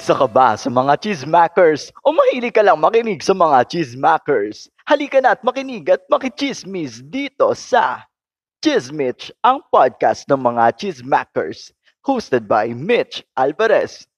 Isa ka ba sa mga chismakers o mahilig ka lang makinig sa mga chismakers? Halika na at makinig at makichismis dito sa Chismitch, ang podcast ng mga chismakers. Hosted by Mitch Alvarez.